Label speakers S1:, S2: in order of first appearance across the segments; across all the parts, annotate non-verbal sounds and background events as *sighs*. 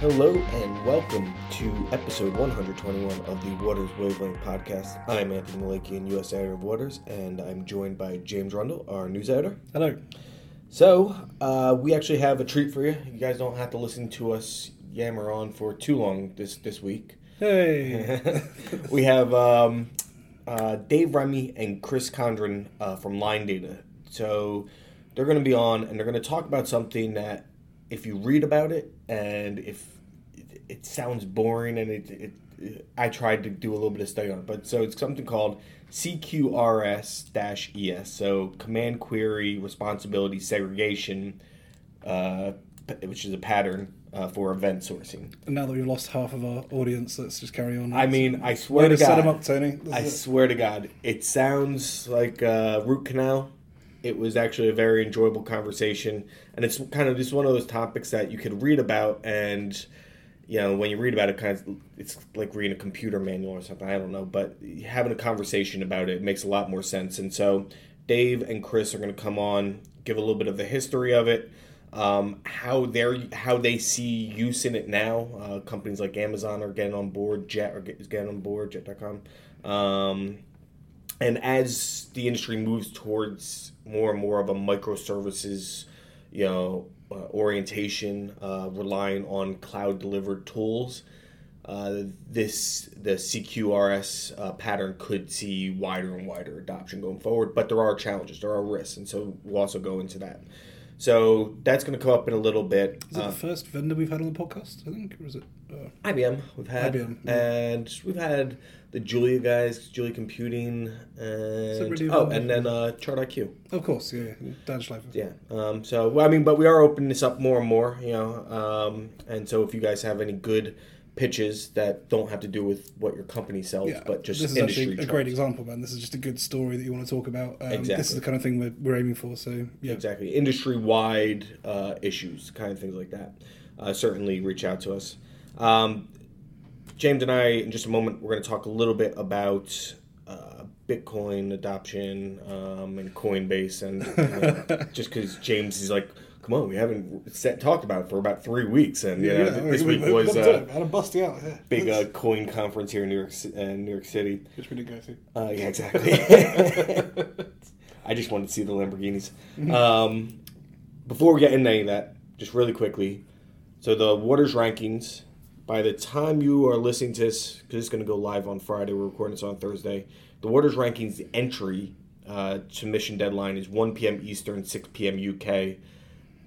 S1: Hello and welcome to episode 121 of the Waters Wavelength podcast. I'm Anthony Malakian, U.S. editor of Waters, and I'm joined by James Rundle, our news editor.
S2: Hello.
S1: So, uh, we actually have a treat for you. You guys don't have to listen to us yammer on for too long this, this week.
S2: Hey. *laughs*
S1: we have um, uh, Dave Remy and Chris Condron uh, from Linedata. So, they're going to be on and they're going to talk about something that if you read about it and if it, it sounds boring and it, it, it, I tried to do a little bit of study on it, but so it's something called CQRS-ES, so Command Query Responsibility Segregation, uh, which is a pattern uh, for event sourcing.
S2: And now that we've lost half of our audience, let's just carry on.
S1: I mean, I swear
S2: Way
S1: to
S2: to set
S1: God,
S2: them up, Tony. This
S1: I
S2: it.
S1: swear to God, it sounds like uh, root canal. It was actually a very enjoyable conversation, and it's kind of just one of those topics that you could read about, and you know, when you read about it, kind of, it's like reading a computer manual or something. I don't know, but having a conversation about it makes a lot more sense. And so, Dave and Chris are going to come on, give a little bit of the history of it, um, how they how they see use in it now. Uh, companies like Amazon are getting on board, Jet are getting on board, Jet.com. Um, and as the industry moves towards more and more of a microservices, you know, uh, orientation, uh, relying on cloud delivered tools, uh, this the CQRS uh, pattern could see wider and wider adoption going forward. But there are challenges, there are risks, and so we'll also go into that. So that's going to come up in a little bit.
S2: Is it
S1: Uh,
S2: the first vendor we've had on the podcast? I think, or is it? Uh,
S1: IBM we've had,
S2: IBM, yeah.
S1: and we've had the Julia guys, Julia Computing, and
S2: really
S1: oh, and then uh, ChartIQ.
S2: of course, yeah, yeah. Dan Schleifer.
S1: Yeah. Um, so well, I mean, but we are opening this up more and more, you know. Um, and so if you guys have any good pitches that don't have to do with what your company sells,
S2: Yeah,
S1: but just
S2: this is
S1: industry
S2: actually a
S1: trends.
S2: great example, man. This is just a good story that you want to talk about. Um, This is the kind of thing we're, we're aiming for. So yeah,
S1: Exactly. Industry wide uh, issues, kind of things like that. Uh, certainly reach out to us. Um, James and I, in just a moment, we're going to talk a little bit about uh, Bitcoin adoption um, and Coinbase. And you know, *laughs* just because James is like, come on, we haven't set, talked about it for about three weeks. And you know, this
S2: we-
S1: week
S2: we-
S1: was uh,
S2: had a busty out. Yeah.
S1: big uh, coin conference here in New York, uh, New York City.
S2: which we did go to.
S1: Uh, yeah, exactly. *laughs* I just wanted to see the Lamborghinis. Um, before we get into any of that, just really quickly. So the Waters rankings. By the time you are listening to this, because it's going to go live on Friday, we're recording this on Thursday. The Waters rankings entry uh, submission deadline is 1 p.m. Eastern, 6 p.m. UK.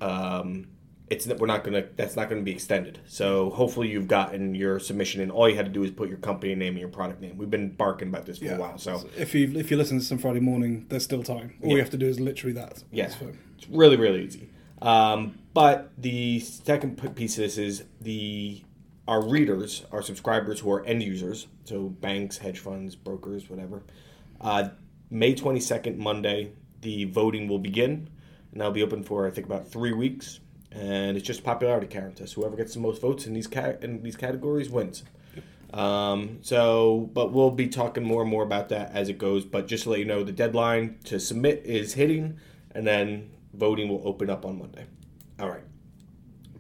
S1: Um, it's we're not gonna that's not gonna be extended. So hopefully you've gotten your submission in. All you had to do is put your company name and your product name. We've been barking about this for a while, so
S2: if you if you listen to this on Friday morning, there's still time. All
S1: Yeah.
S2: you have to do is literally that.
S1: Yeah, it's really really easy. Um, but the second piece of this is the our readers, our subscribers who are end users, so banks, hedge funds, brokers, whatever. Uh, May twenty second, Monday, the voting will begin, and that'll be open for I think about three weeks. And it's just a popularity contest. Whoever gets the most votes in these ca- in these categories wins. Um, so, but we'll be talking more and more about that as it goes. But just to let you know, the deadline to submit is hitting, and then voting will open up on Monday. All right.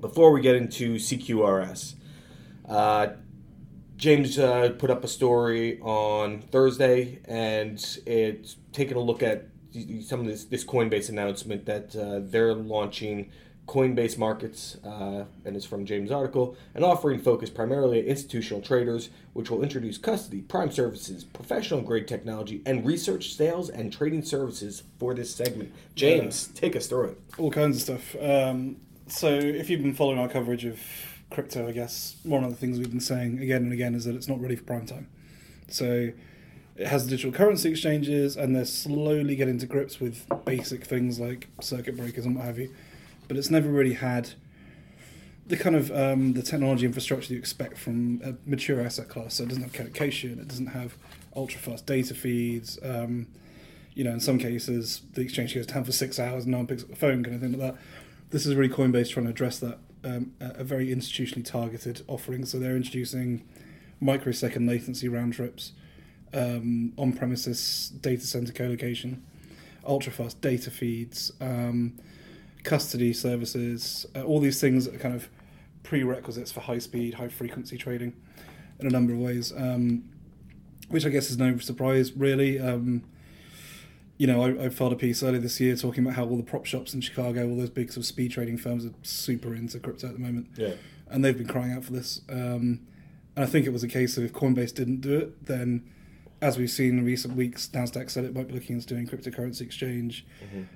S1: Before we get into CQRS, uh, James uh, put up a story on Thursday, and it's taking a look at some of this, this Coinbase announcement that uh, they're launching Coinbase markets, uh, and it's from James' article, an offering focused primarily at institutional traders, which will introduce custody, prime services, professional grade technology, and research, sales, and trading services for this segment. James, take us through it.
S2: all kinds of stuff. Um, so if you've been following our coverage of crypto, I guess one of the things we've been saying again and again is that it's not ready for prime time. So it has digital currency exchanges, and they're slowly getting to grips with basic things like circuit breakers and what have you. But it's never really had the kind of um, the technology infrastructure you expect from a mature asset class. So it doesn't have colocation, it doesn't have ultra fast data feeds. Um, you know, in some cases, the exchange goes down for six hours and no one picks up the phone, kind of thing like that. This is really Coinbase trying to address that. Um, a very institutionally targeted offering. So they're introducing microsecond latency round trips, um, on premises data center colocation, ultra fast data feeds, um, custody services, uh, all these things are kind of prerequisites for high speed, high frequency trading in a number of ways, um, which I guess is no surprise really. You know, I, I filed a piece earlier this year talking about how all the prop shops in Chicago, all those big sort of speed trading firms, are super into crypto at the moment,
S1: Yeah.
S2: and they've been crying out for this. Um, and I think it was a case of if Coinbase didn't do it, then as we've seen in recent weeks, Nasdaq said it might be looking into doing cryptocurrency exchange.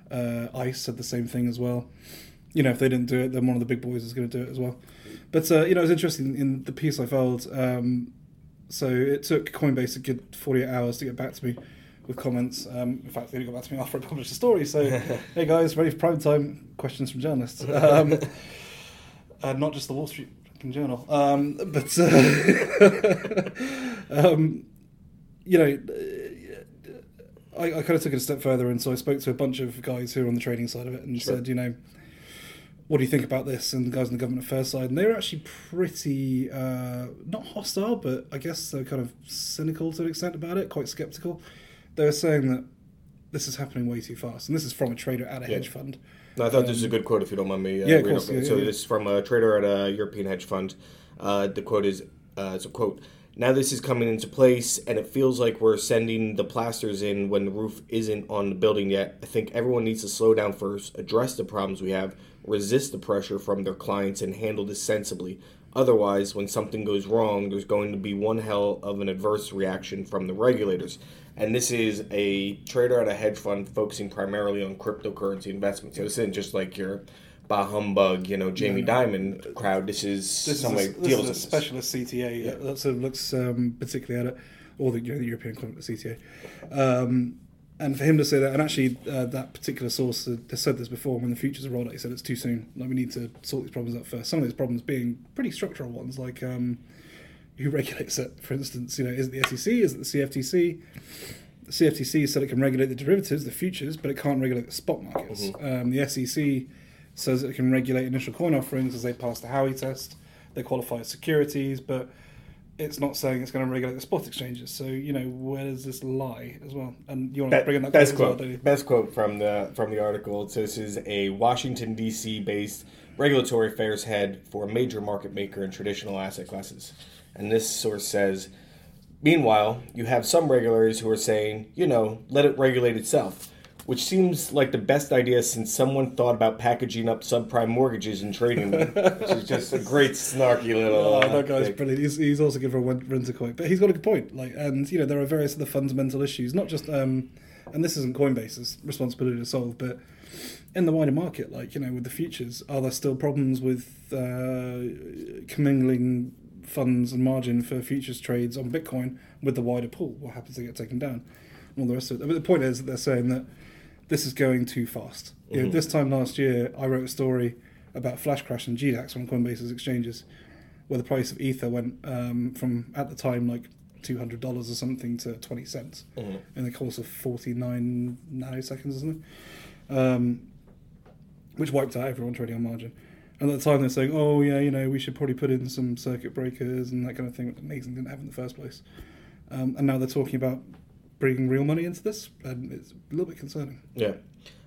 S2: Uh, ICE said the same thing as well. You know, if they didn't do it, then one of the big boys is going to do it as well. But uh, you know, it was interesting in the piece I filed. Um, so it took Coinbase a good 48 hours to get back to me with comments. Um, in fact, they only got back to me after I published the story. So, *laughs* hey guys, ready for prime time? Questions from journalists. *laughs* Um, uh, not just the Wall Street Journal. Um, but uh, *laughs* um, you know, uh, I, I kind of took it a step further, and so I spoke to a bunch of guys who are on the trading side of it, and
S1: Sure.
S2: said, you know, what do you think about this? And the guys on the government affairs side, and they were actually pretty uh, not hostile, but I guess they're kind of cynical to an extent about it, quite skeptical. They were saying that this is happening way too fast, and this is from a trader at a hedge fund.
S1: No, I thought this was a good quote. If you don't mind me, uh,
S2: Yeah, of course, yeah,
S1: so
S2: yeah,
S1: this is from a trader at a European hedge fund. Uh, the quote is, uh, it's a quote. Now this is coming into place, and it feels like we're sending the plasters in when the roof isn't on the building yet. I think everyone needs to slow down first, address the problems we have, resist the pressure from their clients, and handle this sensibly. Otherwise, when something goes wrong, there's going to be one hell of an adverse reaction from the regulators. And this is a trader at a hedge fund focusing primarily on cryptocurrency investments. So this isn't just like your bah humbug, you know, Jamie Dimon crowd. This is
S2: This
S1: somebody
S2: is a, this
S1: deals
S2: is a
S1: this.
S2: specialist CTA that- that sort of looks um, particularly at it, or the, you know, the European CTA. Um, and for him to say that, and actually uh, that particular source has said this before when the futures are rolled out, he said it's too soon. Like we need to sort these problems out first. Some of these problems being pretty structural ones, like um, who regulates it, for instance. You know, is it the SEC? Is it the CFTC? The CFTC said it can regulate the derivatives, the futures, but it can't regulate the spot markets. Um, the SEC says it can regulate initial coin offerings as they pass the Howey test. They qualify as securities, but it's not saying it's going to regulate the spot exchanges. So you know, where does this lie as well? And you want to bring in that
S1: best
S2: quote well,
S1: best quote from the from the article. So this is a Washington D.C. based regulatory affairs head for a major market maker in traditional asset classes, and this source says. Meanwhile, you have some regulators who are saying, you know, let it regulate itself, which seems like the best idea since someone thought about packaging up subprime mortgages and trading them, which is just a great snarky *laughs* little.
S2: Oh,
S1: uh,
S2: that guy's
S1: thing.
S2: brilliant. He's, he's also good for a renter quote, but he's got a good point. Like, and you know, there are various other fundamental issues, not just um, and this isn't Coinbase's responsibility to solve, but in the wider market, like you know, with the futures, are there still problems with uh, commingling funds and margin for futures trades on Bitcoin with the wider pool? What happens they get taken down? And all the rest of it. But the point is that they're saying that this is going too fast. You know, this time last year, I wrote a story about flash crash and GDAX on Coinbase's exchanges, where the price of Ether went um, from at the time like two hundred dollars or something to twenty cents
S1: Mhm.
S2: in the course of forty nine nanoseconds or something, um, which wiped out everyone trading on margin. And at the time, they're saying, "Oh yeah, you know, we should probably put in some circuit breakers and that kind of thing." Amazing didn't have in the first place. Um, and now they're talking about bringing real money into this, and it's a little bit concerning.
S1: Yeah.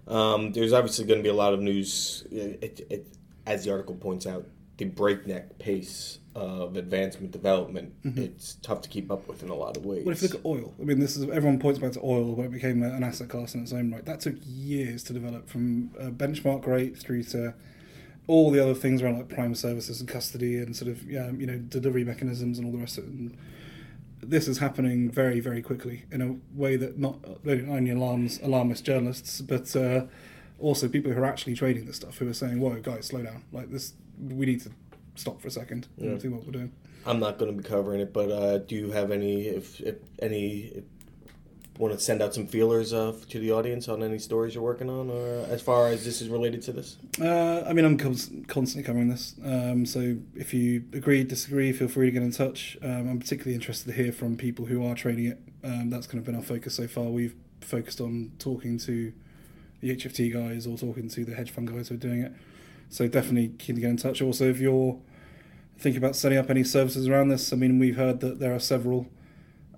S1: Um, there's obviously going to be a lot of news. It, it, as the article points out, the breakneck pace of advancement development, it's tough to keep up with in a lot of ways.
S2: Well, if you look at oil, I mean, this is everyone points back to oil when it became an asset class in its own right. That took years to develop, from a benchmark rate through to all the other things around like prime services and custody and sort of yeah, you know delivery mechanisms and all the rest of it. And this is happening very very quickly in a way that not only alarms alarmist journalists, but uh, also people who are actually trading this stuff who are saying, "Whoa, guys, slow down! Like this, we need to stop for a second
S1: Yeah.
S2: and see what we're doing."
S1: I'm not going to be covering it, but uh, do you have any, if, if any, want to send out some feelers uh, to the audience on any stories you're working on, or as far as this is related to this?
S2: Uh, I mean, I'm cons- constantly covering this. Um, so if you agree, disagree, feel free to get in touch. Um, I'm particularly interested to hear from people who are trading it. Um, that's kind of been our focus so far. We've focused on talking to the HFT guys or talking to the hedge fund guys who are doing it. So definitely keen to get in touch. Also, if you're thinking about setting up any services around this, I mean, we've heard that there are several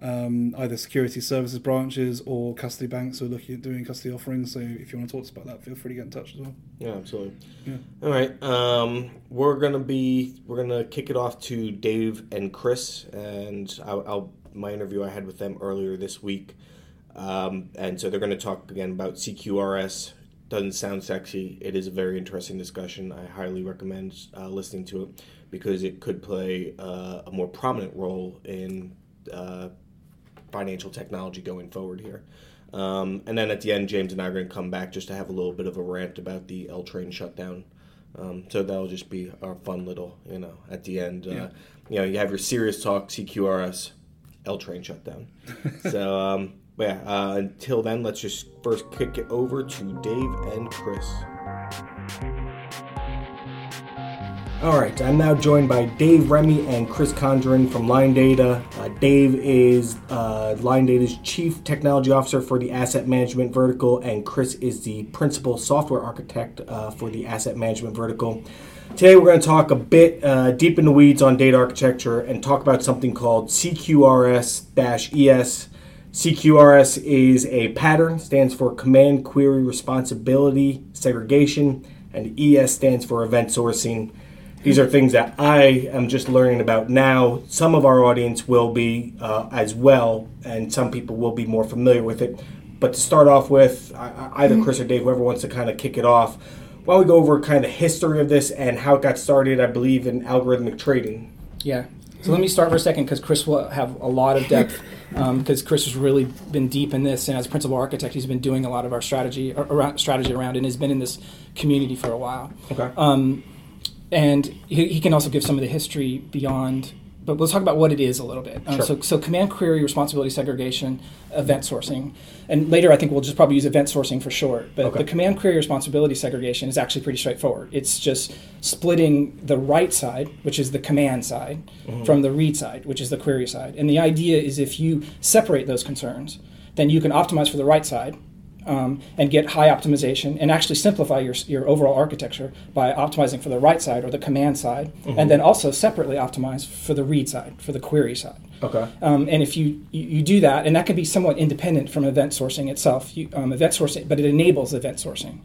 S2: um, either security services branches or custody banks who are looking at doing custody offerings. So if you want to talk to us about that, feel free to get in touch as well.
S1: Yeah, absolutely.
S2: Yeah.
S1: All right. Um, we're gonna be we're gonna kick it off to Dave and Chris, and I'll, I'll my interview I had with them earlier this week, um, and so they're gonna talk again about CQRS. Doesn't sound sexy. It is a very interesting discussion. I highly recommend uh, listening to it because it could play uh, a more prominent role in uh, financial technology going forward here. Um, and then at the end, James and I are going to come back just to have a little bit of a rant about the L train shutdown. Um, so that'll just be our fun little, you know, at the end. Uh,
S2: Yeah.
S1: You know, you have your serious talk, CQRS, L train shutdown. *laughs* so, um, but yeah, uh, until then, let's just first kick it over to Dave and Chris. All right, I'm now joined by Dave Remy and Chris Condron from Linedata. Uh, Dave is uh, Linedata's Chief Technology Officer for the Asset Management Vertical, and Chris is the Principal Software Architect uh, for the Asset Management Vertical. Today, we're going to talk a bit uh, deep in the weeds on data architecture and talk about something called CQRS-ES. CQRS is a pattern, stands for Command Query Responsibility Segregation, and ES stands for Event Sourcing. These are things that I am just learning about now. Some of our audience will be uh, as well, and some people will be more familiar with it. But to start off with, either Chris or Dave, whoever wants to kind of kick it off, why don't we go over kind of the history of this and how it got started, I believe, in algorithmic trading.
S3: Yeah. So let me start for a second because Chris will have a lot of depth because Chris has really been deep in this, and as principal architect, he's been doing a lot of our strategy around strategy around, and has been in this community for a while.
S1: Okay.
S3: Um, and he, he can also give some of the history beyond. But we'll talk about what it is a little bit. Um,
S1: Sure.
S3: So, so command query responsibility segregation, event sourcing, and later I think we'll just probably use event sourcing for short. But
S1: Okay.
S3: the command query responsibility segregation is actually pretty straightforward. It's just splitting the write side, which is the command side, from the read side, which is the query side. And the idea is if you separate those concerns, then you can optimize for the write side um, and get high optimization and actually simplify your, your overall architecture by optimizing for the write side or the command side, and then also separately optimize for the read side, for the query side.
S1: Okay.
S3: Um, and if you, you, you do that, and that can be somewhat independent from event sourcing itself, you, um, event sourcing, but it enables event sourcing.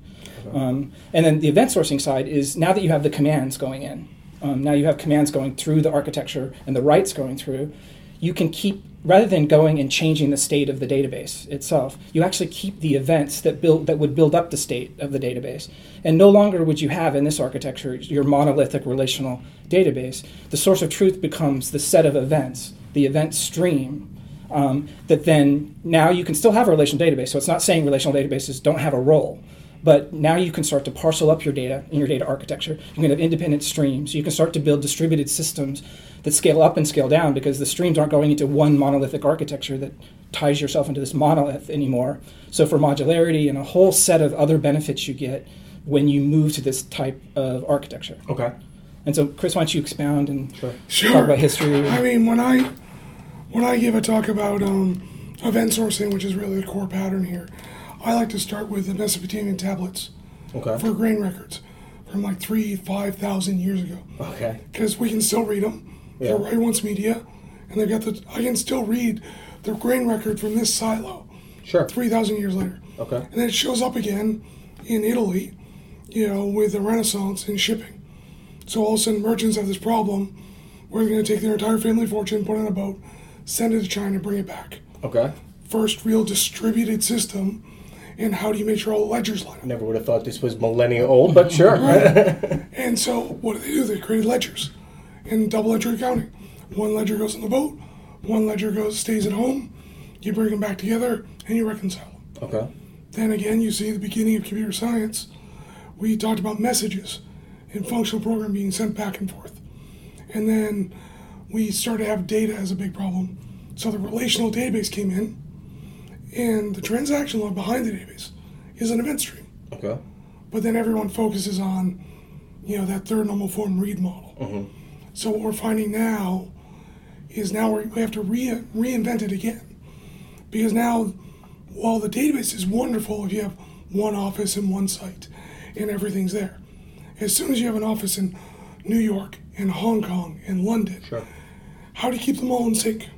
S3: Um, and then the event sourcing side is now that you have the commands going in, um, now you have commands going through the architecture and the writes going through, you can keep, rather than going and changing the state of the database itself, you actually keep the events that build that would build up the state of the database. And no longer would you have in this architecture your monolithic relational database. The source of truth becomes the set of events, the event stream, um, that then now you can still have a relational database. So it's not saying relational databases don't have a role, but now you can start to parcel up your data in your data architecture. You can have independent streams. You can start to build distributed systems that scale up and scale down because the streams aren't going into one monolithic architecture that ties yourself into this monolith anymore. So for modularity and a whole set of other benefits you get when you move to this type of architecture.
S1: Okay.
S3: And so, Chris, why don't you expound and
S4: Sure.
S3: talk about history?
S4: I mean, when I when I give a talk about um, event sourcing, which is really the core pattern here, I like to start with the Mesopotamian tablets
S1: Okay.
S4: for grain records from like three, five thousand years ago,
S1: Okay.
S4: because we can still read them. They're
S1: Yeah.
S4: write once media, and they've got the. I can still read the grain record from this silo
S1: Sure.
S4: three thousand years later.
S1: Okay.
S4: And then it shows up again in Italy, you know, with the Renaissance and shipping. So all of a sudden, merchants have this problem where they're going to take their entire family fortune, put it on a boat, send it to China, bring it back.
S1: Okay.
S4: First real distributed system. And how do you make sure all the ledgers line up?
S1: Never would have thought this was millennia old, but sure. *laughs*
S4: And so what do they do? They created ledgers in double entry accounting. One ledger goes on the boat, one ledger goes stays at home. You bring them back together and you reconcile them.
S1: okay.
S4: Then again, you see the beginning of computer science. We talked about messages and functional program being sent back and forth. And then we started to have data as a big problem. So the relational database came in, and the transaction log behind the database is an event stream.
S1: Okay.
S4: But then everyone focuses on, you know, that third normal form read model. Mm-hmm. So what we're finding now is now we're, we have to re- reinvent it again, because now, while the database is wonderful if you have one office and one site, and everything's there, as soon as you have an office in New York and Hong Kong and London,
S1: Sure.
S4: how do you keep them all in sync?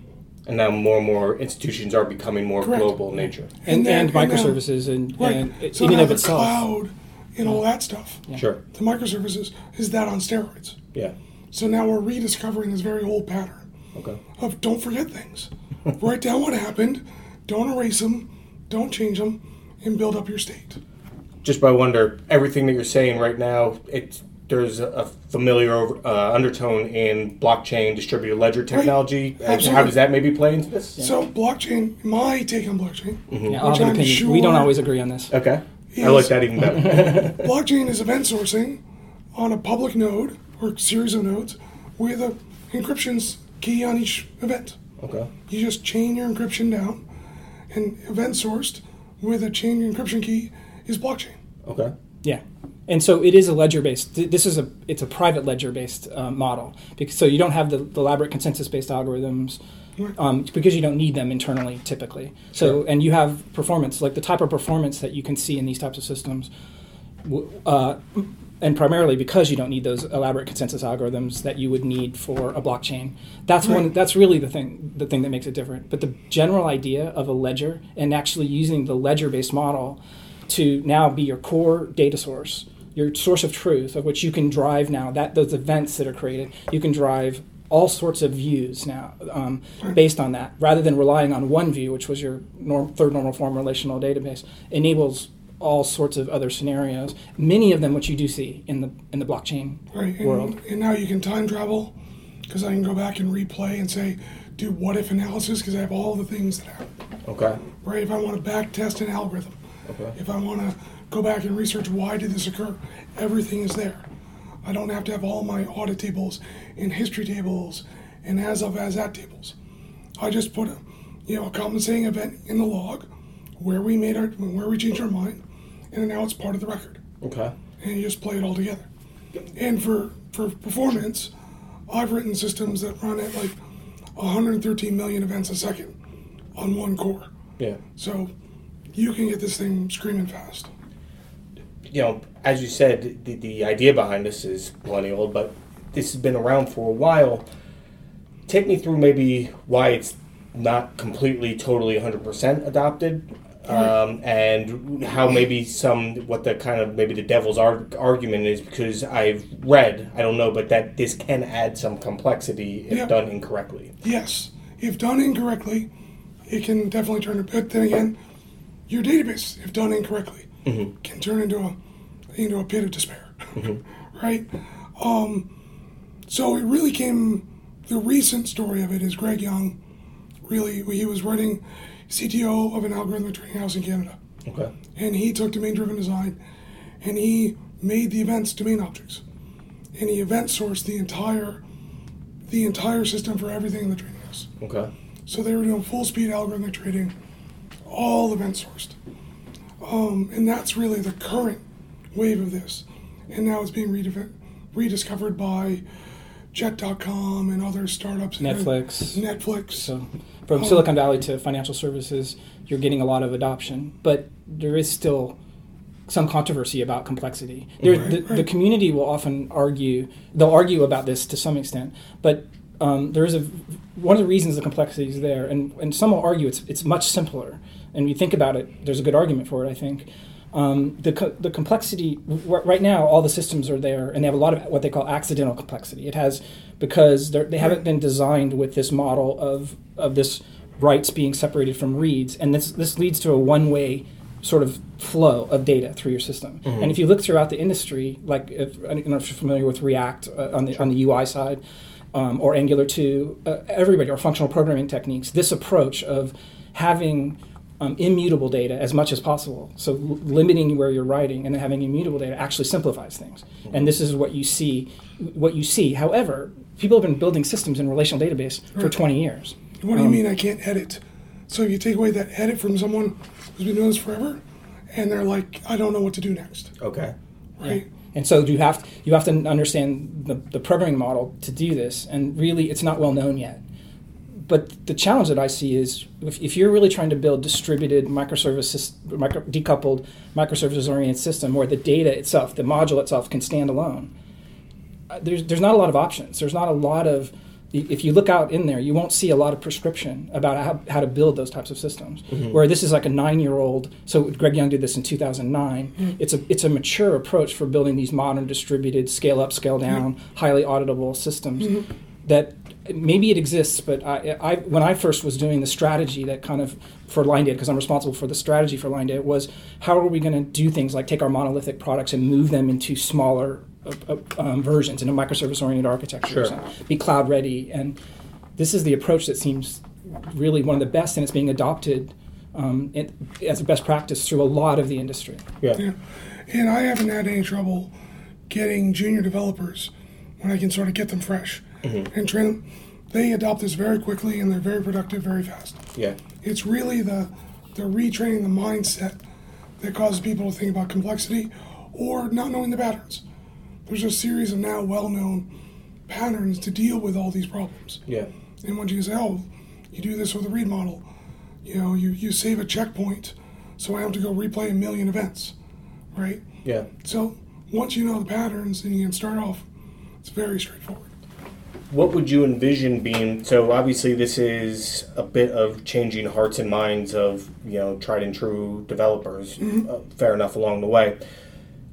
S1: And now more and more institutions are becoming more
S4: Correct.
S1: global in nature.
S3: and,
S4: then-
S3: and
S4: and now-
S3: microservices and,
S4: Right.
S3: and
S4: so
S3: in and of
S4: the
S3: itself.
S4: cloud and all that stuff,
S1: Sure.
S4: the microservices, is that on steroids.
S1: Yeah.
S4: So now we're rediscovering this very old pattern
S1: Okay.
S4: of don't forget things. *laughs* Write down what happened, don't erase them, don't change them, and build up your state.
S1: Just by wonder, everything that you're saying right now, it's there's a familiar uh, undertone in blockchain distributed ledger technology. And How does that maybe play into this?
S4: So blockchain, my take on blockchain,
S3: Yeah, I'll
S4: which
S3: have
S4: I'm
S3: opinion. we don't always agree on this.
S1: Okay. I
S4: Yes.
S1: like that even better. *laughs* *laughs*
S4: blockchain is event sourcing on a public node or series of nodes with a encryption's key on each event.
S1: okay.
S4: You just chain your encryption down, and event sourced with a chain encryption key is blockchain.
S1: Okay.
S3: Yeah, and so it is a ledger based. This is a it's a private ledger based uh, model because so you don't have the, the elaborate consensus based algorithms. Um, because you don't need them internally typically. So, and you have performance, like the type of performance that you can see in these types of systems, uh, and primarily because you don't need those elaborate consensus algorithms that you would need for a blockchain. That's one. That's really the thing. The thing that makes it different. But the general idea of a ledger and actually using the ledger-based model to now be your core data source, your source of truth, of which you can drive now that those events that are created, you can drive all sorts of views now um, based on that, rather than relying on one view, which was your norm, third normal form relational database, enables all sorts of other scenarios. Many of them, which you do see in the in the blockchain
S4: Right. And,
S3: world.
S4: and now you can time travel because I can go back and replay and say, do what if analysis because I have all the things that happen.
S1: Okay.
S4: Right. If I want to back test an algorithm,
S1: Okay.
S4: if I want to go back and research why did this occur, everything is there. I don't have to have all my audit tables and history tables and as of as at tables. I just put a you know a compensating event in the log where we made our where we changed our mind, and now it's part of the record.
S1: Okay.
S4: and you just play it all together. And for for performance, I've written systems that run at like 113 million events a second on one core.
S1: Yeah.
S4: So you can get this thing screaming fast.
S1: You know, as you said, the, the idea behind this is plenty old, but this has been around for a while. Take me through maybe why it's not completely, totally 100% adopted, um, and how maybe some, what the kind of maybe the devil's arg- argument is, because I've read, I don't know, but that this can add some complexity if
S4: Yeah.
S1: done incorrectly.
S4: Yes, if done incorrectly, it can definitely turn. a But then again, your database, if done incorrectly, can turn into a into a pit of despair, *laughs* right? Um, so it really came. The recent story of it is Greg Young. Really, he was running CTO of an algorithmic trading house in Canada,
S1: Okay.
S4: and he took domain-driven design, and he made the events domain objects, and he event sourced the entire the entire system for everything in the trading house.
S1: Okay.
S4: So they were doing full speed algorithmic trading, all event sourced. Um, and that's really the current wave of this. And now it's being redif- rediscovered by Jet.com and other startups.
S3: Netflix.
S4: Netflix.
S3: So, from Silicon Valley to financial services, you're getting a lot of adoption, but there is still some controversy about complexity. There,
S4: Right,
S3: the, the community will often argue; they'll argue about this to some extent, but um, there is a one of the reasons the complexity is there, and, and some will argue it's it's much simpler. And you think about it, there's a good argument for it, I think. Um, the, co- the complexity r- right now, all the systems are there, and they have a lot of what they call accidental complexity. It has because they're, haven't been designed with this model of of this writes being separated from reads, and this this leads to a one way sort of flow of data through your system. And if you look throughout the industry, like if, I don't know if you're familiar with React uh, on the on the UI side, um, or Angular 2, uh, everybody, or functional programming techniques, this approach of having um, immutable data as much as possible, so l- limiting where you're writing and then having immutable data actually simplifies things. And this is what you see. What you see. However, people have been building systems in relational database for 20 years.
S4: What do you mean I can't edit? So if you take away that edit from someone who's been doing this forever, and they're like, I don't know what to do next,
S1: Okay.
S4: right?
S3: And so you have you have to understand the, the programming model to do this, and really it's not well known yet. But the challenge that I see is if, if you're really trying to build distributed microservices, micro, decoupled microservices oriented system where the data itself, the module itself, can stand alone, uh, there's there's not a lot of options. There's not a lot of if you look out in there, you won't see a lot of prescription about how, how to build those types of systems. Mm-hmm. Where this is like a nine-year-old. So Greg Young did this in 2009. Mm-hmm. It's a it's a mature approach for building these modern, distributed, scale up, scale down, mm-hmm. highly auditable systems. That maybe it exists, but I, I when I first was doing the strategy that kind of for Linedata, because I'm responsible for the strategy for Linedata, was how are we going to do things like take our monolithic products and move them into smaller uh, uh, um, versions in a microservice-oriented architecture,
S1: Sure.
S3: be cloud ready, and this is the approach that seems really one of the best, and it's being adopted um, it, as a best practice through a lot of the industry.
S1: Yeah.
S4: Yeah. And I haven't had any trouble getting junior developers when I can sort of get them fresh Mm-hmm. and train them. They adopt this very quickly and they're very productive very fast.
S1: Yeah.
S4: It's really the the retraining the mindset that causes people to think about complexity or not knowing the patterns. There's a series of now well-known patterns to deal with all these problems.
S1: Yeah.
S4: And once you say, oh, you do this with a read model, you know, you, you save a checkpoint, so I have to go replay a million events, right?
S1: Yeah.
S4: So once you know the patterns and you can start off, it's very straightforward.
S1: What would you envision being? So obviously, this is a bit of changing hearts and minds of you know tried and true developers. Uh, fair enough along the way.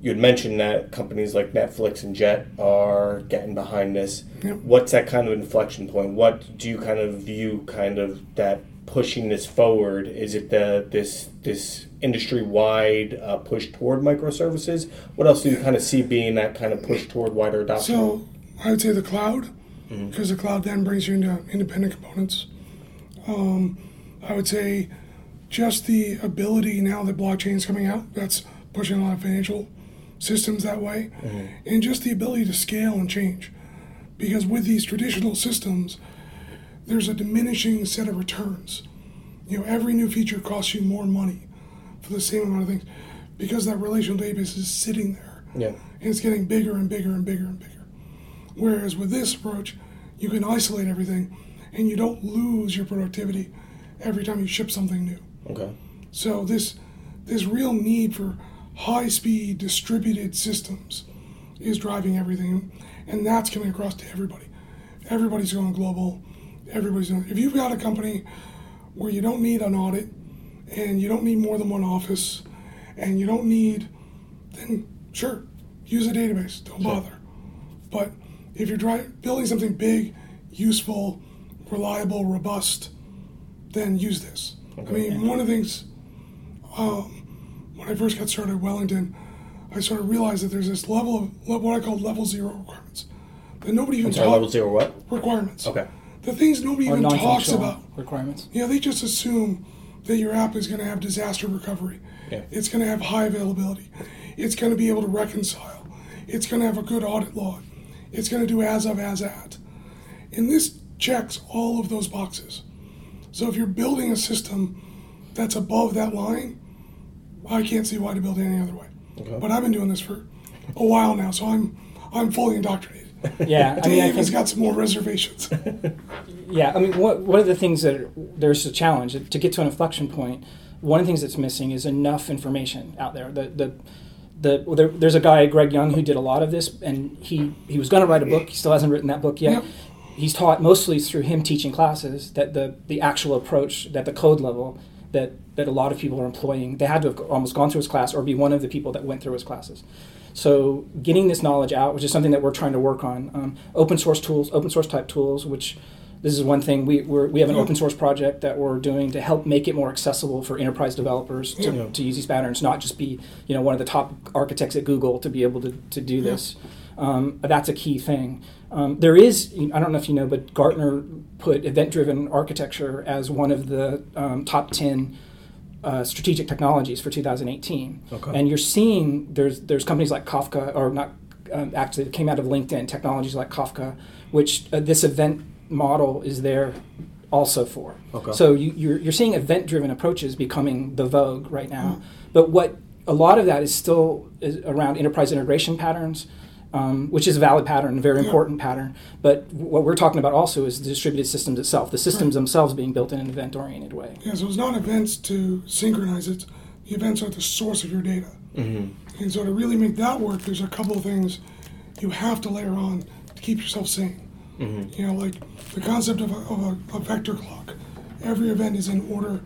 S1: You had mentioned that companies like Netflix and Jet are getting behind this.
S4: Yep.
S1: What's that kind of inflection point? What do you kind of view kind of that pushing this forward? Is it the this this industry wide uh, push toward microservices? What else do you kind of see being that kind of push toward wider adoption?
S4: So I would say the cloud, because the cloud then brings you into independent components. Um, I would say just the ability now that blockchain is coming out, that's pushing a lot of financial systems that way, and just the ability to scale and change. Because with these traditional systems, there's a diminishing set of returns. You know, every new feature costs you more money for the same amount of things because that relational database is sitting there
S1: yeah.
S4: and it's getting bigger and bigger and bigger and bigger. Whereas with this approach, you can isolate everything and you don't lose your productivity every time you ship something new.
S1: Okay.
S4: So this this real need for high speed distributed systems is driving everything and that's coming across to everybody. Everybody's going global. Everybody's going if you've got a company where you don't need an audit and you don't need more than one office and you don't need then sure, use a database. Don't bother. But if you're dri- building something big, useful, reliable, robust, then use this. I mean, one of the things um, when I first got started at Wellington, I sort of realized that there's this level of what I call level zero requirements that nobody even
S1: Sorry,
S4: talks
S1: level zero what?
S4: requirements.
S1: Okay.
S4: The things nobody
S3: Or
S4: even talks about.
S3: requirements.
S4: You know, they just assume that your app is going to have disaster recovery.
S1: Yeah.
S4: It's going to have high availability. It's going to be able to reconcile. It's going to have a good audit log. It's going to do as of, as at. And this checks all of those boxes. So if you're building a system that's above that line, I can't see why to build it any other way.
S1: Okay.
S4: But I've been doing this for a while now, so I'm I'm fully indoctrinated. *laughs*
S3: Yeah, I mean, I
S4: Dave has
S3: think,
S4: got some more reservations. *laughs*
S3: yeah, I mean, what, one of the things that there's a challenge to get to an inflection point. One of the things that's missing is enough information out there. The the the well, there, there's a guy, Greg Young, who did a lot of this, and he he was going to write a book. He still hasn't written that book yet.
S4: Yep.
S3: He's taught mostly through him teaching classes that the the actual approach, that the code level that that a lot of people are employing, they had to have almost gone through his class or be one of the people that went through his classes. So getting this knowledge out, which is something that we're trying to work on, um, open source tools, open source type tools, which this is one thing we we're, we have an open source project that we're doing to help make it more accessible for enterprise developers to,
S1: Yeah.
S3: to use these patterns, not just be you know one of the top architects at Google to be able to, to do this. Um, that's a key thing. Um, there is I don't know if you know, but Gartner put event driven architecture as one of the um, top ten uh, strategic technologies for 2018.
S1: Okay.
S3: And you're seeing there's there's companies like Kafka, or not um, actually it came out of LinkedIn, technologies like Kafka, which uh, this event model is there also for.
S1: Okay.
S3: So you, you're, you're seeing event driven approaches becoming the vogue right now. But what a lot of that is still is around enterprise integration patterns. Um, which is a valid pattern, a very important pattern. But what we're talking about also is the distributed systems itself, the systems themselves being built in an event-oriented way.
S4: Yeah, so it's not events to synchronize it. The events are the source of your data. Mm-hmm. And so to really make that work, there's a couple of things you have to layer on to keep yourself sane. Mm-hmm. You know, like the concept of, a, of a, a vector clock. Every event is in order,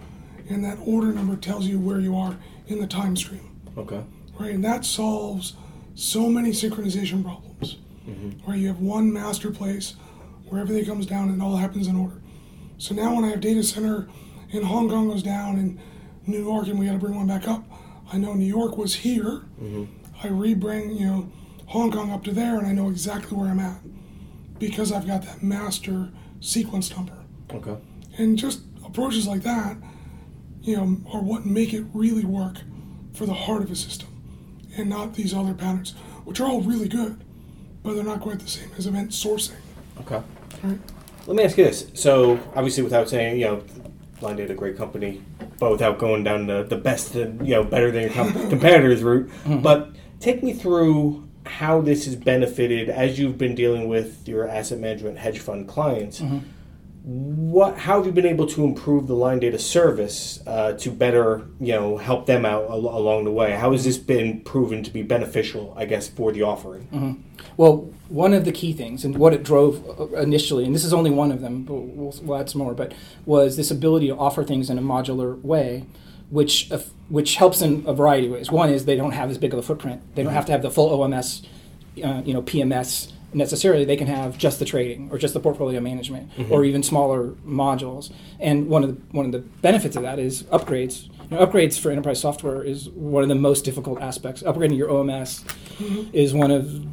S4: and that order number tells you where you are in the time stream.
S1: Okay.
S4: right? And that solves so many synchronization problems, mm-hmm. where you have one master place where everything comes down and all happens in order. So now when I have data center in Hong Kong goes down and New York and we got to bring one back up, I know New York was here. Mm-hmm. I rebring you know Hong Kong up to there, and I know exactly where I'm at because I've got that master sequence number.
S1: Okay.
S4: And just approaches like that, you know, are what make it really work for the heart of a system, and not these other patterns, which are all really good, but they're not quite the same as event sourcing.
S1: Okay.
S4: Right?
S1: Let me ask you this. So, obviously, without saying, you know, Linedata, great company, but without going down the, the best, and, you know, better than your com- *laughs* competitors route. Mm-hmm. But take me through how this has benefited as you've been dealing with your asset management hedge fund clients. What, how have you been able to improve the Linedata service uh, to better, you know, help them out al- along the way? How has this been proven to be beneficial, I guess, for the offering?
S3: Well, one of the key things, and what it drove uh, initially, and this is only one of them, but we'll, we'll add some more, but was this ability to offer things in a modular way, which uh, which helps in a variety of ways. One is they don't have as big of a footprint; they don't mm-hmm. have to have the full OMS, uh, you know, PMS necessarily. They can have just the trading or just the portfolio management, mm-hmm. or even smaller modules. And one of the one of the benefits of that is upgrades. You know, upgrades for enterprise software is one of the most difficult aspects. Upgrading your OMS mm-hmm. is one of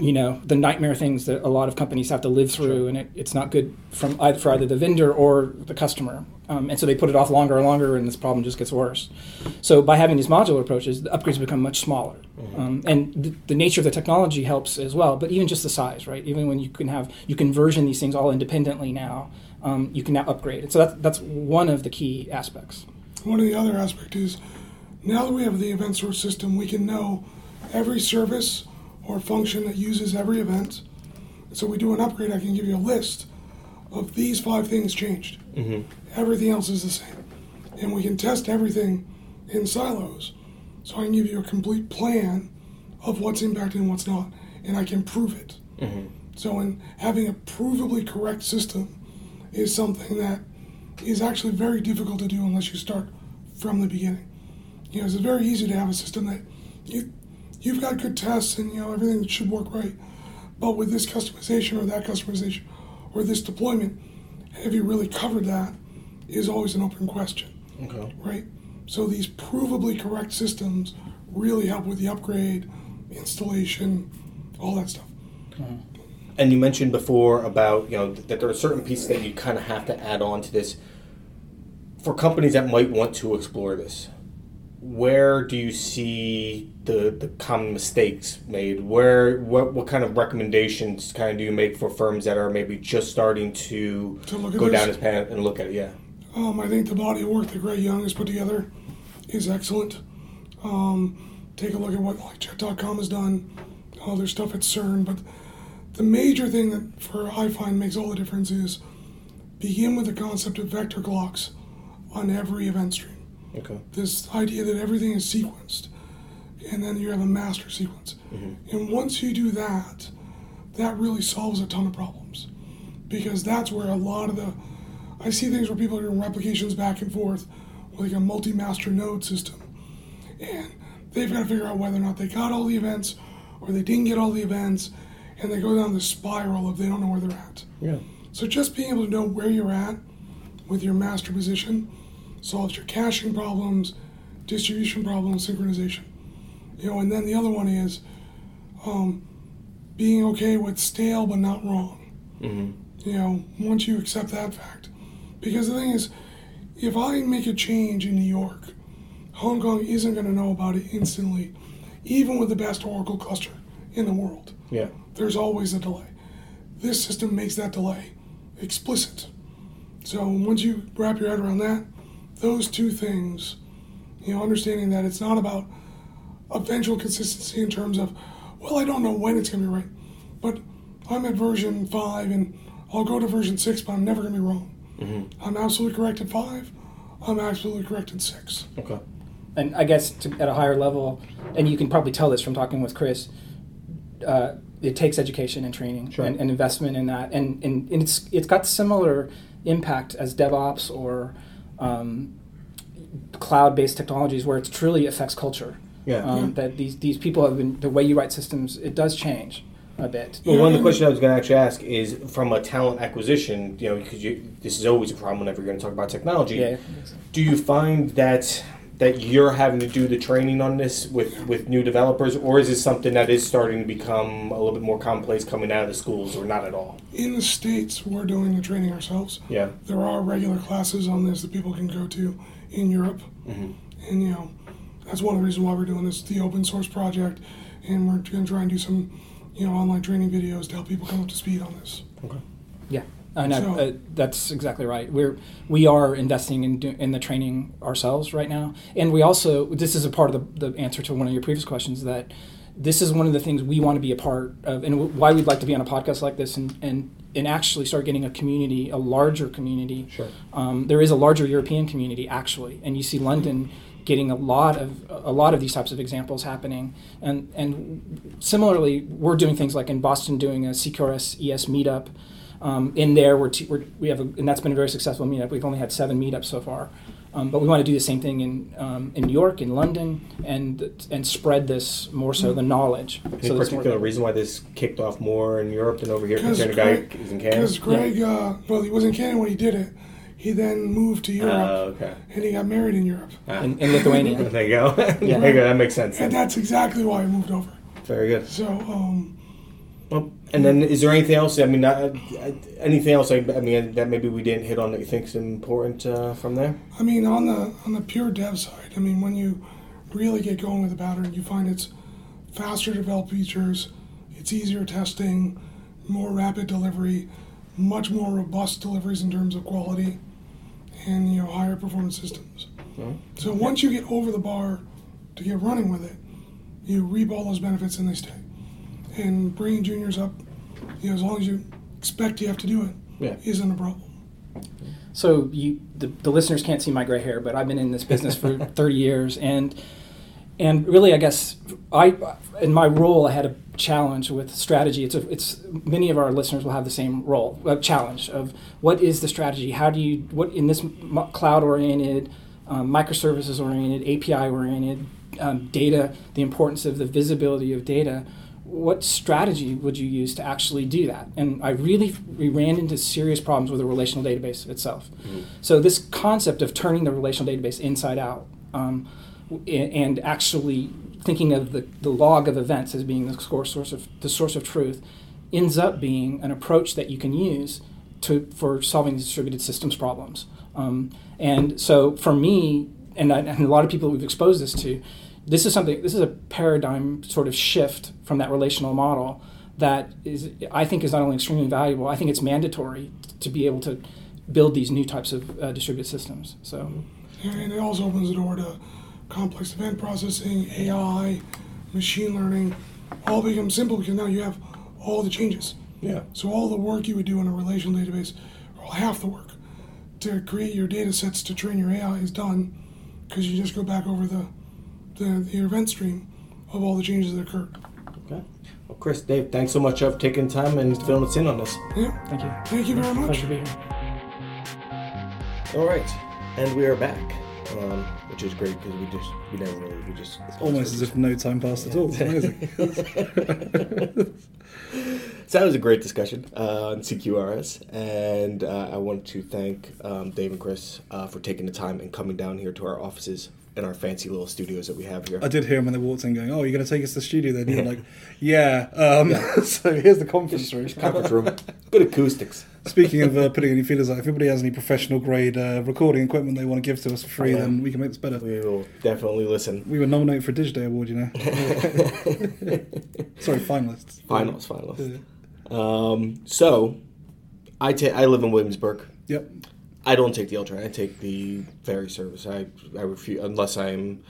S3: you know the nightmare things that a lot of companies have to live through, and it, it's not good from either, for either the vendor or the customer. Um, and so they put it off longer and longer, and this problem just gets worse. So by having these modular approaches, the upgrades become much smaller, um, and the, the nature of the technology helps as well. But even just the size, right? Even when you can have you can version these things all independently now, um, you can now upgrade. And so that's that's one of the key aspects.
S4: One of the other aspects is now that we have the event source system, we can know every service or function that uses every event. So we do an upgrade, I can give you a list of these five things changed. Mm-hmm. Everything else is the same. And we can test everything in silos. So I can give you a complete plan of what's impacted and what's not, and I can prove it. Mm-hmm. So, in having a provably correct system is something that is actually very difficult to do unless you start from the beginning. You know, it's very easy to have a system that you you've got good tests and you know everything should work right, but with this customization or that customization or this deployment, have you really covered that? Is always an open question,
S1: Okay.
S4: right? So these provably correct systems really help with the upgrade, installation, all that stuff.
S1: And you mentioned before about you know that there are certain pieces that you kind of have to add on to this for companies that might want to explore this. Where do you see the the common mistakes made? Where what what kind of recommendations kind of do you make for firms that are maybe just starting to,
S4: To look at
S1: go
S4: this?
S1: down this path and look at it? Yeah.
S4: Um, I think the body of work that Greg Young has put together is excellent. Um, take a look at what like Jet.com has done, all their stuff at CERN. But the major thing that for I find makes all the difference is begin with the concept of vector clocks on every event stream.
S1: Okay.
S4: This idea that everything is sequenced, and then you have a master sequence. Mm-hmm. And once you do that, that really solves a ton of problems because that's where a lot of the I see things where people are doing replications back and forth with like a multi-master node system, and they've got to figure out whether or not they got all the events or they didn't get all the events, and they go down the spiral of they don't know where they're at.
S1: Yeah.
S4: So just being able to know where you're at with your master position solves your caching problems, distribution problems, synchronization. You know, and then the other one is um, being okay with stale but not wrong. You know, once you accept that fact, because the thing is, if I make a change in New York, Hong Kong isn't going to know about it instantly, even with the best Oracle cluster in the world
S1: Yeah.
S4: there's always a delay. This system makes that delay explicit. So once you wrap your head around that, those two things, you know, understanding that it's not about eventual consistency in terms of, well, I don't know when it's going to be right, but I'm at version five and I'll go to version six, but I'm never going to be wrong. I'm absolutely correct at five. I'm absolutely correct at six.
S1: Okay.
S3: and I guess to, at a higher level, and you can probably tell this from talking with Chris. Uh, it takes education and training
S1: Sure.
S3: and, and investment in that, and, and, and it's it's got similar impact as DevOps or um, cloud-based technologies, where it truly affects culture.
S1: Yeah.
S3: Um, That these these people have been the way you write systems. It does change a bit.
S1: Well, one of the questions I was going to actually ask is from a talent acquisition, you know, because this is always a problem whenever you're going to talk about technology.
S3: Yeah.
S1: Do you find that that you're having to do the training on this with, with new developers, or is this something that is starting to become a little bit more commonplace coming out of the schools, or not at all?
S4: In the States, we're doing the training ourselves.
S1: Yeah.
S4: There are regular classes on this that people can go to in Europe.
S1: Mm-hmm.
S4: And, you know, that's one of the reasons why we're doing this, the open source project. And we're going to try and do some, you know, online training videos to help people come up to speed on this. Okay.
S3: Yeah, and I-
S4: So-
S3: uh, that's exactly right. We're we are investing in do, in the training ourselves right now, and we also this is a part of the, the answer to one of your previous questions that this is one of the things we want to be a part of, and w- why we'd like to be on a podcast like this and and and actually start getting a community, a larger community.
S1: Sure.
S3: Um, there is a larger European community actually, and you see London getting a lot of a lot of these types of examples happening, and and similarly, we're doing things like in Boston doing a CQRS ES meetup. Um, in there, we're, t- we're we have a, and that's been a very successful meetup. We've only had seven meetups so far, um, but we want to do the same thing in um, in New York, in London, and and spread this more so the knowledge.
S1: Any
S3: so that's more-
S1: particular reason why this kicked off more in Europe than over here?
S4: Because
S1: Considering the guy
S4: Greg,
S1: is in Canada.
S4: because Greg uh, well, he was in Canada when he did it. He then moved to Europe
S1: Oh, okay.
S4: and he got married in Europe.
S1: Ah.
S3: in, in Lithuania. *laughs*
S1: There you go. yeah. *laughs* there you go. That makes sense.
S4: And that's exactly why he moved over.
S1: Very good.
S4: So, um,
S1: Well, and then is there anything else? I mean, anything else? I, I mean, that maybe we didn't hit on that you think is important uh, from there?
S4: I mean, on the on the pure dev side, I mean, when you really get going with the pattern, you find it's faster to develop features, it's easier testing, more rapid delivery, much more robust deliveries in terms of quality, and you know higher performance systems. So once you get over the bar to get running with it, you reap all those benefits and they stay. And bringing juniors up, you know, as long as you expect you have to do it,
S1: Yeah.
S4: isn't a problem.
S3: So you, the, the listeners can't see my gray hair, but I've been in this business for *laughs* 30 years, and and really, I guess I, in my role, I had a challenge with strategy. It's a, it's many of our listeners will have the same role, a challenge of what is the strategy? How do you what in this cloud oriented, um, microservices oriented, API oriented, um, data, the importance of the visibility of data. What strategy would you use to actually do that? And I really we ran into serious problems with the relational database itself. So this concept of turning the relational database inside out um, and actually thinking of the, the log of events as being the source of the source of truth ends up being an approach that you can use to for solving distributed systems problems. Um, and so for me, and, I, and a lot of people we've exposed this to, this is something. This is a paradigm sort of shift from that relational model that is, I think, is not only extremely valuable. I think it's mandatory to be able to build these new types of uh, distributed systems. So.
S4: And it also opens the door to complex event processing, AI, machine learning, all become simple because now you have all the changes.
S1: Yeah.
S4: So all the work you would do in a relational database, or half the work, to create your data sets to train your AI is done because you just go back over the, the, the event stream of all the changes that occurred.
S1: Okay. Well, Chris, Dave, thanks so much for taking time and filling us in on this.
S4: Yeah.
S3: Thank you.
S4: Thank you very much.
S3: Pleasure to be here.
S1: All right, and we are back, um, which is great because we just we never really we just
S2: Almost as if no time passed at all. It's amazing.
S1: So that was a great discussion uh, on CQRS, and uh, I want to thank um, Dave and Chris uh, for taking the time and coming down here to our offices in our fancy little studios that we have here.
S2: I did hear him when they walked in going, "Oh, you're going to take us to the studio?" Then you're *laughs* like, "Yeah." Um, *laughs* so here's the conference room.
S1: Conference room, good acoustics.
S2: Speaking of uh, putting any feelers out, if anybody has any professional grade uh, recording equipment they want to give to us for free,
S1: yeah.
S2: then we can make this better.
S1: We will definitely listen.
S2: We were nominated for a Digiday Award, you know. *laughs* Sorry, finalists.
S1: Finals, finals.
S2: Yeah.
S1: Um, so, I ta- I live in Williamsburg.
S2: Yep.
S1: I don't take the L train. I take the ferry service. I I refuse unless I'm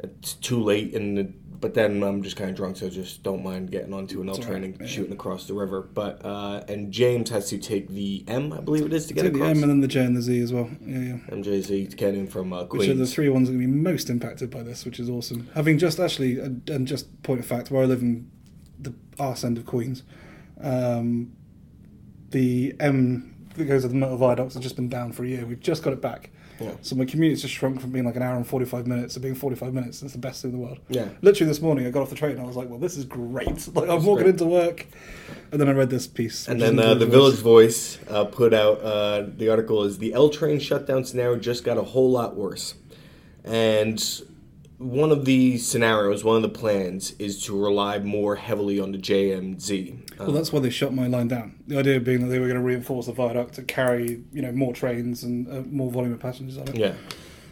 S1: it's too late in the. But then I'm just kind of drunk, so I just don't mind getting onto an L train and shooting across the river. But uh, and James has to take the M, I believe it is, to get
S2: Take the. M and then the J and the Z as well. Yeah, yeah.
S1: MJZ to get from uh,
S2: Which are the three ones that are going to be most impacted by this, which is awesome. Having just actually, and and just point of fact, where I live in the arse end of Queens. Um, the M that goes to the metal viaducts has just been down for a year. We've just got it back.
S1: Yeah.
S2: So my commute's just shrunk from being like an hour and 45 minutes to being 45 minutes. It's the best thing in the world.
S1: Yeah.
S2: Literally this morning, I got off the train and I was like, well, this is great. *laughs* Like, I'm walking
S1: great.
S2: into work. And then I read this piece.
S1: And then uh, the Village Voice uh, put out uh, the article is the L train shutdown scenario just got a whole lot worse. And one of the scenarios, one of the plans is to rely more heavily on the JMZ. Uh,
S2: Well, that's why they shut my line down. The idea being that they were going to reinforce the viaduct to carry, you know, more trains and uh, more volume of passengers on it.
S1: Yeah.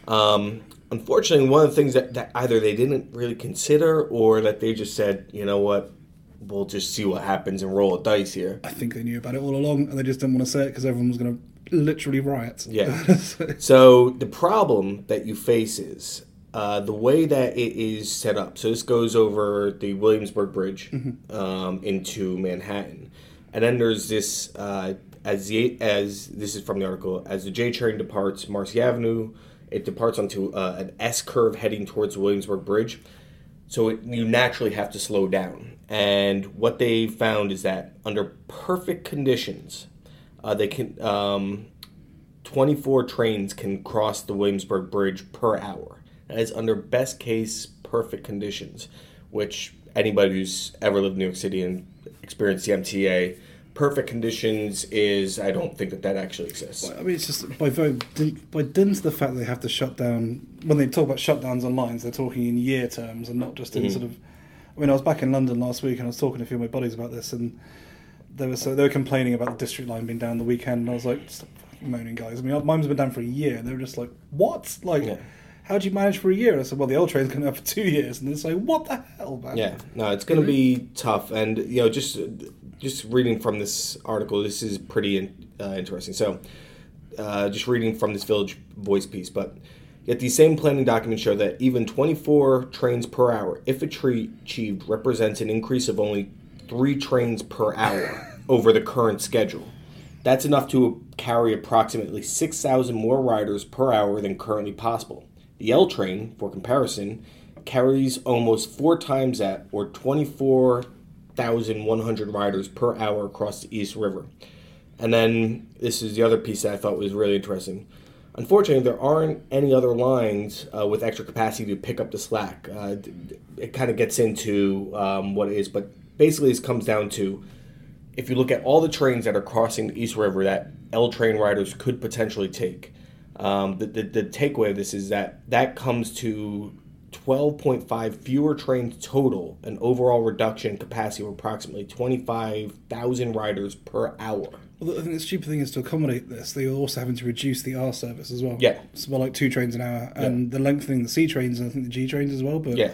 S1: Um, unfortunately, one of the things that, that either they didn't really consider or that they just said, you know what, we'll just see what happens and roll a dice here.
S2: I think they knew about it all along, and they just didn't want to say it because everyone was going to literally riot.
S1: Yeah. *laughs*
S2: So
S1: the problem that you face is uh, the way that it is set up. So this goes over the Williamsburg Bridge um, into Manhattan, and then there's this uh, as the as this is from the article as the J train departs Marcy Avenue, it departs onto uh, an S curve heading towards Williamsburg Bridge. So it, you naturally have to slow down. And what they found is that under perfect conditions, uh, they can um, 24 trains can cross the Williamsburg Bridge per hour. Is under best case perfect conditions, which anybody who's ever lived in New York City and experienced the MTA, perfect conditions is I don't think that that actually exists.
S2: I mean, it's just by very by dint of the fact they have to shut down. When they talk about shutdowns on lines, they're talking in year terms and not just in mm-hmm. sort of. I mean, I was back in London last week and I was talking to a few of my buddies about this, and they were so they were complaining about the district line being down the weekend, and I was like, stop moaning, guys. I mean, mine's been down for a year, and they were just like, what? Like,
S1: Yeah.
S2: How'd you manage for a year? I said, well, the L train's going to have for two years, and it's like, what the hell, man?
S1: Yeah, no, it's going to be tough, and you know, just just reading from this article, this is pretty in, uh, interesting. So, uh, just reading from this Village Voice piece, but yet these same planning documents show that even 24 trains per hour, if achieved, represents an increase of only three trains per hour *laughs* over the current schedule. That's enough to carry approximately 6,000 more riders per hour than currently possible. The L train, for comparison, carries almost four times that, or 24,100 riders per hour across the East River. And then this is the other piece that I thought was really interesting. Unfortunately, there aren't any other lines uh, with extra capacity to pick up the slack. Uh, it kind of gets into um, what it is, but basically, this comes down to if you look at all the trains that are crossing the East River that L train riders could potentially take, um, the, the, the takeaway of this is that that comes to 12.5 fewer trains total, an overall reduction in capacity of approximately 25,000 riders per hour.
S2: Well, I think the stupid thing is to accommodate this, they're also having to reduce the R service as well.
S1: Yeah.
S2: It's more like two trains an hour, and the lengthening the C trains and I think the G trains as well. But
S1: Yeah.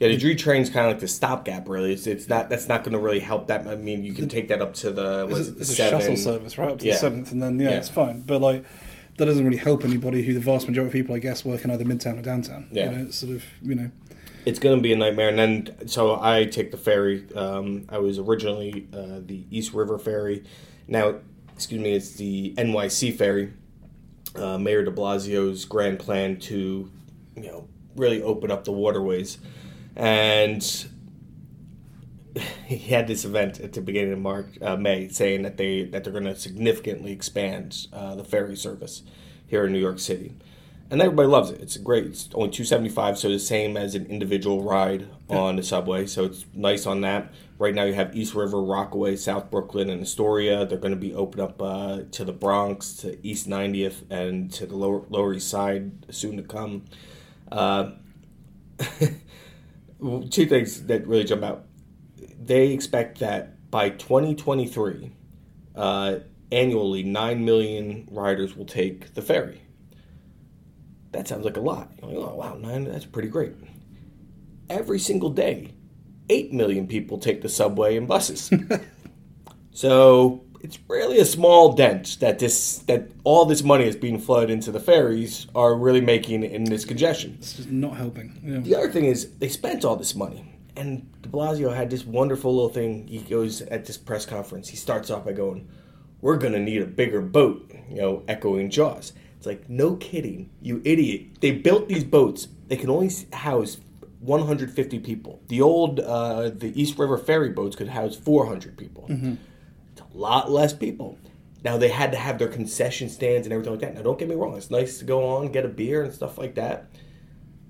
S1: Yeah, the G train's kind of like the stopgap, really. It's, it's not that's not going to really help that. I mean, you can take that up to the
S2: it's,
S1: it,
S2: it's a shuttle service right up to
S1: Yeah.
S2: the seventh, and then yeah,
S1: Yeah.
S2: it's fine. But like that doesn't really help anybody who the vast majority of people, I guess, work in either midtown or downtown.
S1: Yeah.
S2: you know, it's sort of you know.
S1: It's going to be a nightmare. And then, so I take the ferry. Um, I was originally uh, the East River ferry. Now, excuse me, it's the NYC ferry. Uh, Mayor De Blasio's grand plan to, you know, really open up the waterways, and he had this event at the beginning of March, uh, May, saying that they that they're going to significantly expand uh, the ferry service here in New York City, and everybody loves it. It's great. It's only two seventy five, so the same as an individual ride on the subway. So it's nice on that. Right now, you have East River, Rockaway, South Brooklyn, and Astoria. They're going to be open up uh, to the Bronx, to East 90th, and to the Lower Lower East Side soon to come. Uh, *laughs* two things that really jump out. They expect that by 2023, uh, annually, 9 million riders will take the ferry. That sounds like a lot. Like, oh, wow, nine, that's pretty great. Every single day, 8 million people take the subway and buses. *laughs* so it's really a small dent that this that all this money is being flooded into the ferries are really making in this congestion.
S2: It's just not helping. Know.
S1: The other thing is they spent all this money, and De Blasio had this wonderful little thing. He goes at this press conference. He starts off by going, "We're gonna need a bigger boat," you know, echoing Jaws. It's like, no kidding, you idiot. They built these boats. They can only house 150 people. The old uh, the East River ferry boats could house 400 people. It's a lot less people. Now they had to have their concession stands and everything like that. Now don't get me wrong, it's nice to go on, get a beer and stuff like that.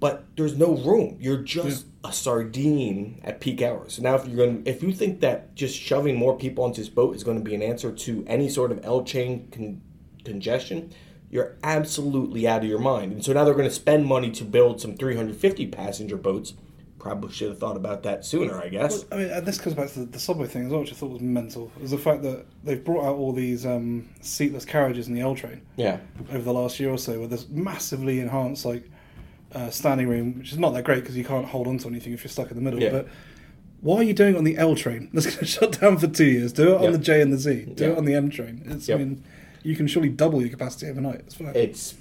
S1: But there's no room. You're just a sardine at peak hours. So now if you're going if you think that just shoving more people onto this boat is going to be an answer to any sort of L chain con- congestion, you're absolutely out of your mind. And so now they're going to spend money to build some 350 passenger boats. Probably should have thought about that sooner, I guess.
S2: I mean, this comes back to the, the subway thing as well, which I thought was mental. Is the fact that they've brought out all these um, seatless carriages in the L train
S1: Yeah.
S2: over the last year or so, with this massively enhanced like uh, standing room, which is not that great because you can't hold on to anything if you're stuck in the middle.
S1: Yeah.
S2: But why are you doing it on the L train? *laughs* That's going to shut down for two years. Do it on
S1: Yeah.
S2: the J and the Z. Do
S1: Yeah.
S2: it on the M train. It's,
S1: Yep.
S2: I mean, you can surely double your capacity overnight. It's fine.
S1: It's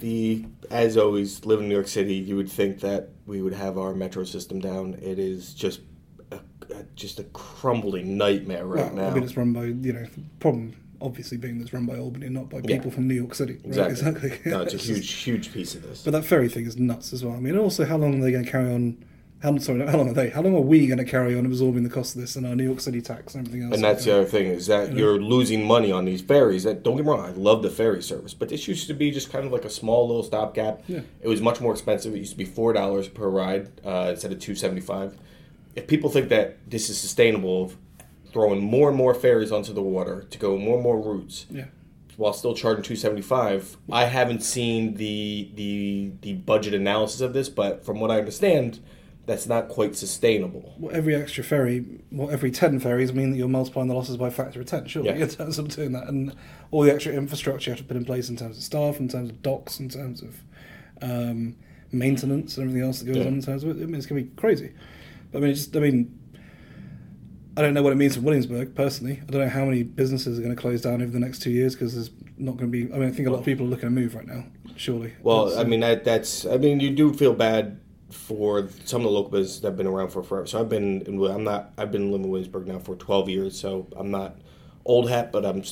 S1: the as always living in New York City. You would think that we would have our metro system down. It is just a, a, just a crumbling nightmare right
S2: well,
S1: now.
S2: I mean, it's run by you know problem obviously being that it's run by Albany, and not by
S1: Yeah.
S2: people from New York City.
S1: exactly.
S2: Right? Exactly.
S1: No, it's a *laughs* huge, huge piece of this.
S2: But that ferry thing is nuts as well. I mean, also, how long are they going to carry on? How, sorry, how long are they? How long are we going to carry on absorbing the cost of this and our New York City tax and everything else?
S1: And that's the other thing is that you're losing money on these ferries. That don't get me wrong, I love the ferry service, but this used to be just kind of like a small little stopgap.
S2: Yeah.
S1: It was much more expensive. It used to be four dollars per ride uh, instead of two seventy five. If people think that this is sustainable, throwing more and more ferries onto the water to go more and more routes
S2: yeah.
S1: while still charging two seventy five, I haven't seen the the the budget analysis of this, but from what I understand, that's not quite sustainable.
S2: Well, every extra ferry, well, every 10 ferries mean that you're multiplying the losses by a factor of 10, surely,
S1: Yeah.
S2: in terms of doing that. And all the extra infrastructure you have to put in place in terms of staff, in terms of docks, in terms of um, maintenance and everything else that goes
S1: Yeah.
S2: on in terms of it. I mean, it's going to be crazy. But I mean, it's just, I mean, I don't know what it means for Williamsburg personally. I don't know how many businesses are going to close down over the next two years because there's not going to be. I mean, I think a lot of people are looking to move right now. Surely.
S1: Well,
S2: That's,
S1: I mean that that's I mean you do feel bad for some of the local businesses that have been around for forever. So I've been in, I'm not I've been living in Williamsburg now for 12 years. So I'm not old hat, but I'm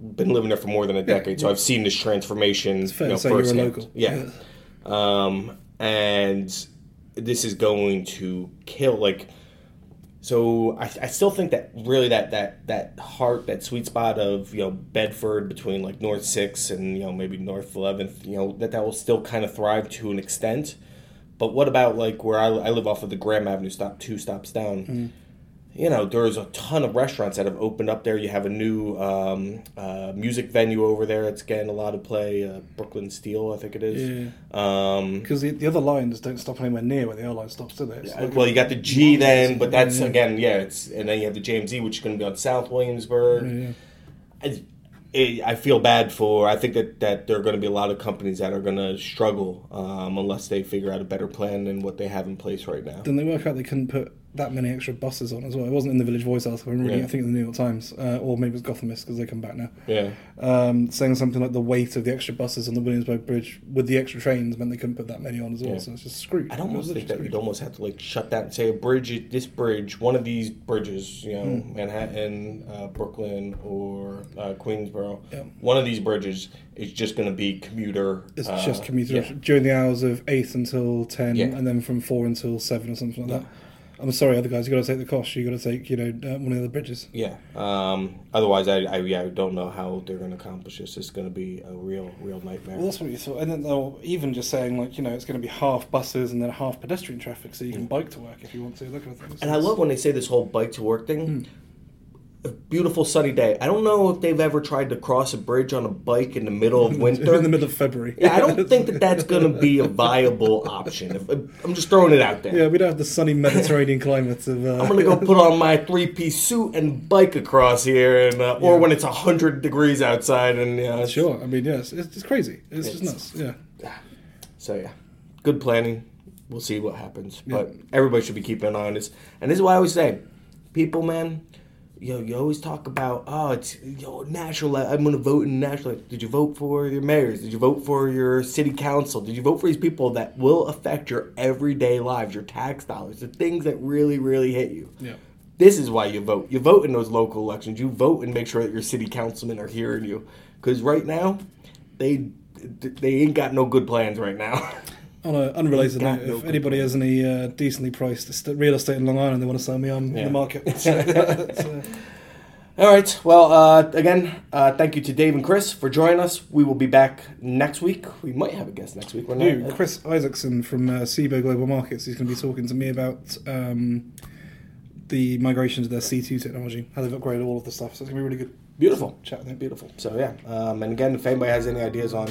S1: been living there for more than a decade. So I've seen this transformation.
S2: it's fair
S1: you know,
S2: to you're a local.
S1: Yeah. Um, and this is going to kill like so I, I still think that really that that that heart that sweet spot of you know Bedford between like North Sixth and you know maybe North Eleventh you know that that will still kind of thrive to an extent. But what about like where I, I live off of the Graham Avenue stop two stops down? Mm. You know, there's a ton of restaurants that have opened up there. You have a new um, uh, music venue over there. that's getting a lot of play. Uh, Brooklyn Steel, I think it is. Um,
S2: Because the, the other lines don't stop anywhere near where the L line stops, do they? It's like-
S1: well, you got the G then, but that's
S2: Yeah.
S1: again, yeah. It's and then you have the JMZ, which is going to be on South Williamsburg.
S2: Yeah, yeah.
S1: I, it, I feel bad for. I think that that there are going to be a lot of companies that are going to struggle um, unless they figure out a better plan than what they have in place right now.
S2: Then they work out they couldn't put that many extra buses on as well. It wasn't in the Village Voice article. I'm reading,
S1: Yeah.
S2: I think, in the New York Times, uh, or maybe it's Gothamist because they come back now.
S1: Yeah,
S2: Um, saying something like the weight of the extra buses on the Williamsburg Bridge with the extra trains meant they couldn't put that many on as well.
S1: Yeah.
S2: So it's just screwed.
S1: I'd almost
S2: It's
S1: think that
S2: literally
S1: you'd almost have to like shut that and say a bridge, this bridge, one of these bridges, you know, Manhattan, uh, Brooklyn, or uh, Queensboro.
S2: Yeah.
S1: One of these bridges is just going to be commuter.
S2: It's
S1: uh,
S2: just commuter
S1: yeah.
S2: during the hours of eight until ten,
S1: Yeah.
S2: and then from four until seven or something like that. I'm sorry, other guys. You got to take the cost. You got to take, you know, uh, one of the bridges.
S1: Yeah. Um, otherwise, I, I yeah, I don't know how they're going to accomplish this. It's going to be a real, real nightmare.
S2: Well, that's what you thought. And then they'll even just saying like, you know, it's going to be half buses and then half pedestrian traffic, so you can bike to work if you want to. That kind of thing.
S1: Mm. and I love when they say this whole bike to work thing.
S2: Hmm.
S1: A beautiful sunny day. I don't know if they've ever tried to cross a bridge on a bike in the middle of *laughs* winter.
S2: in the middle of February.
S1: yeah, I don't *laughs* think that that's going to be a viable option. If, I'm just throwing it out there.
S2: Yeah, we don't have the sunny Mediterranean climate of. Uh,
S1: I'm gonna go put on my three piece suit and bike across here, and uh, or
S2: Yeah.
S1: when it's hundred degrees outside, and yeah,
S2: Sure. I mean, yes, it's, it's crazy. It's, just
S1: It's-
S2: nuts. Yeah. *sighs*
S1: So yeah, good planning. We'll see what happens, but everybody should be keeping an eye on this. And this is why I always say, people, man, yo, you always talk about, oh, it's yo national. I'm gonna vote in national. Did you vote for your mayors? Did you vote for your city council? Did you vote for these people that will affect your everyday lives, your tax dollars, the things that really, really hit you?
S2: Yeah.
S1: This is why you vote. You vote in those local elections. You vote and make sure that your city councilmen are hearing you. Because right now, they they ain't got no good plans right now. *laughs*
S2: On an unrelated note,
S1: no
S2: if anybody has any uh, decently priced real estate in Long Island they want to sell me, I'm in
S1: Yeah.
S2: the market. *laughs* So,
S1: All right. Well, uh, again, uh, thank you to Dave and Chris for joining us. We will be back next week. We might have a guest next week. We're not.
S2: New, Chris Isaacson from uh, Cboe Global Markets. He's going to be talking to me about um, the migration to their C2 technology, how they've upgraded all of the stuff. So it's going to be really good
S1: Beautiful.
S2: chat him.
S1: Beautiful. So yeah, um, and again, if anybody has any ideas on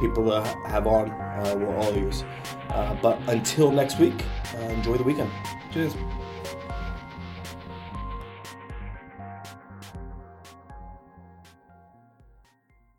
S1: people to have on, uh, we're all ears. Uh, but until next week, uh, enjoy the weekend.
S2: Cheers.